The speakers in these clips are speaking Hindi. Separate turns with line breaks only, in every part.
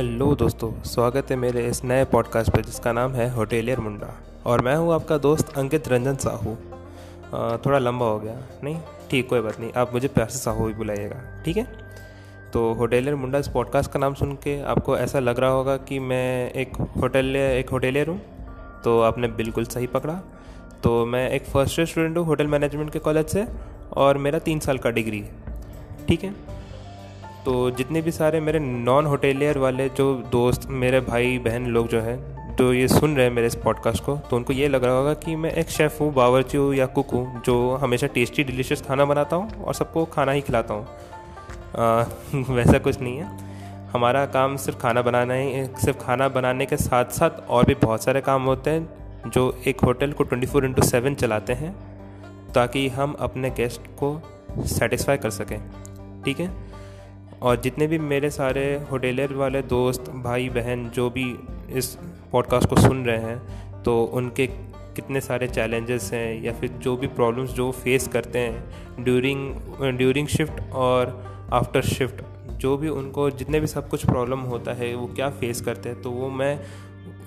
हेलो दोस्तों, स्वागत है मेरे इस नए पॉडकास्ट पर जिसका नाम है होटेलियर मुंडा। और मैं हूँ आपका दोस्त अंकित रंजन साहू। थोड़ा लंबा हो गया। नहीं, ठीक, कोई बात नहीं। आप मुझे प्यार से साहू भी बुलाइएगा, ठीक है? तो होटेलियर मुंडा इस पॉडकास्ट का नाम सुन के आपको ऐसा लग रहा होगा कि मैं एक होटल, एक होटेलियर हूँ। तो आपने बिल्कुल सही पकड़ा। तो मैं एक फ़र्स्ट ईयर स्टूडेंट हूँ, होटल मैनेजमेंट के कॉलेज से, और मेरा तीन साल का डिग्री है, ठीक है? तो जितने भी सारे मेरे नॉन होटेलियर वाले जो दोस्त, मेरे भाई, बहन लोग जो हैं, जो ये सुन रहे हैं मेरे इस पॉडकास्ट को तो उनको ये लग रहा होगा कि मैं एक शेफ़ हूँ, बावरची हूँ या कुक हूँ, जो हमेशा टेस्टी डिलीशियस खाना बनाता हूँ और सबको खाना ही खिलाता हूँ। वैसा कुछ नहीं है। हमारा काम सिर्फ़ खाना बनाना ही सिर्फ़ खाना बनाने के साथ साथ और भी बहुत सारे काम होते हैं, जो एक होटल को ट्वेंटी फोर इंटू सेवन चलाते हैं, ताकि हम अपने गेस्ट को सेटिस्फाई कर सकें। ठीक है? और जितने भी मेरे सारे होटेलर वाले दोस्त, भाई, बहन, जो भी इस पॉडकास्ट को सुन रहे हैं तो उनके कितने सारे चैलेंजेस हैं या फिर जो भी प्रॉब्लम्स जो फेस करते हैं ड्यूरिंग ड्यूरिंग शिफ्ट और आफ्टर शिफ्ट जो भी उनको जितने भी सब कुछ प्रॉब्लम होता है, वो क्या फेस करते हैं तो वो मैं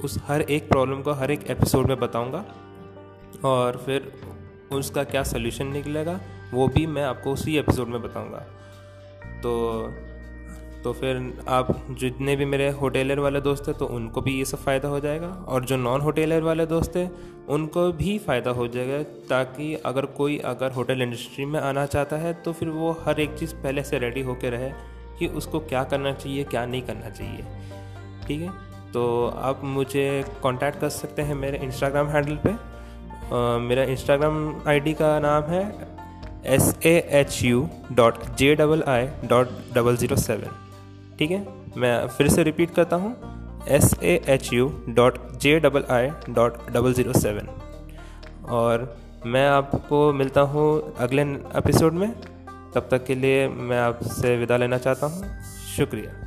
उस हर एक प्रॉब्लम को हर एक एपिसोड में बताऊँगा और फिर उसका क्या सोल्यूशन निकलेगा, वो भी मैं आपको उसी एपिसोड में बताऊँगा। तो तो फिर आप जितने भी मेरे होटेलर वाले दोस्त हैं तो उनको भी ये सब फ़ायदा हो जाएगा। और जो नॉन होटेलर वाले दोस्त हैं उनको भी फ़ायदा हो जाएगा ताकि अगर कोई अगर होटल इंडस्ट्री में आना चाहता है तो फिर वो हर एक चीज़ पहले से रेडी होकर रहे कि उसको क्या करना चाहिए क्या नहीं करना चाहिए। ठीक है? तो आप मुझे कांटेक्ट कर सकते हैं मेरे इंस्टाग्राम हैंडल पे। अ, मेरा इंस्टाग्राम आईडी का नाम है S A H U dot J double I dot double zero seven ठीक है? मैं फिर से रिपीट करता हूँ। S A H U dot J double I dot double zero seven और मैं आपको मिलता हूँ अगले एपिसोड में। तब तक के लिए मैं आपसे विदा लेना चाहता हूँ। शुक्रिया।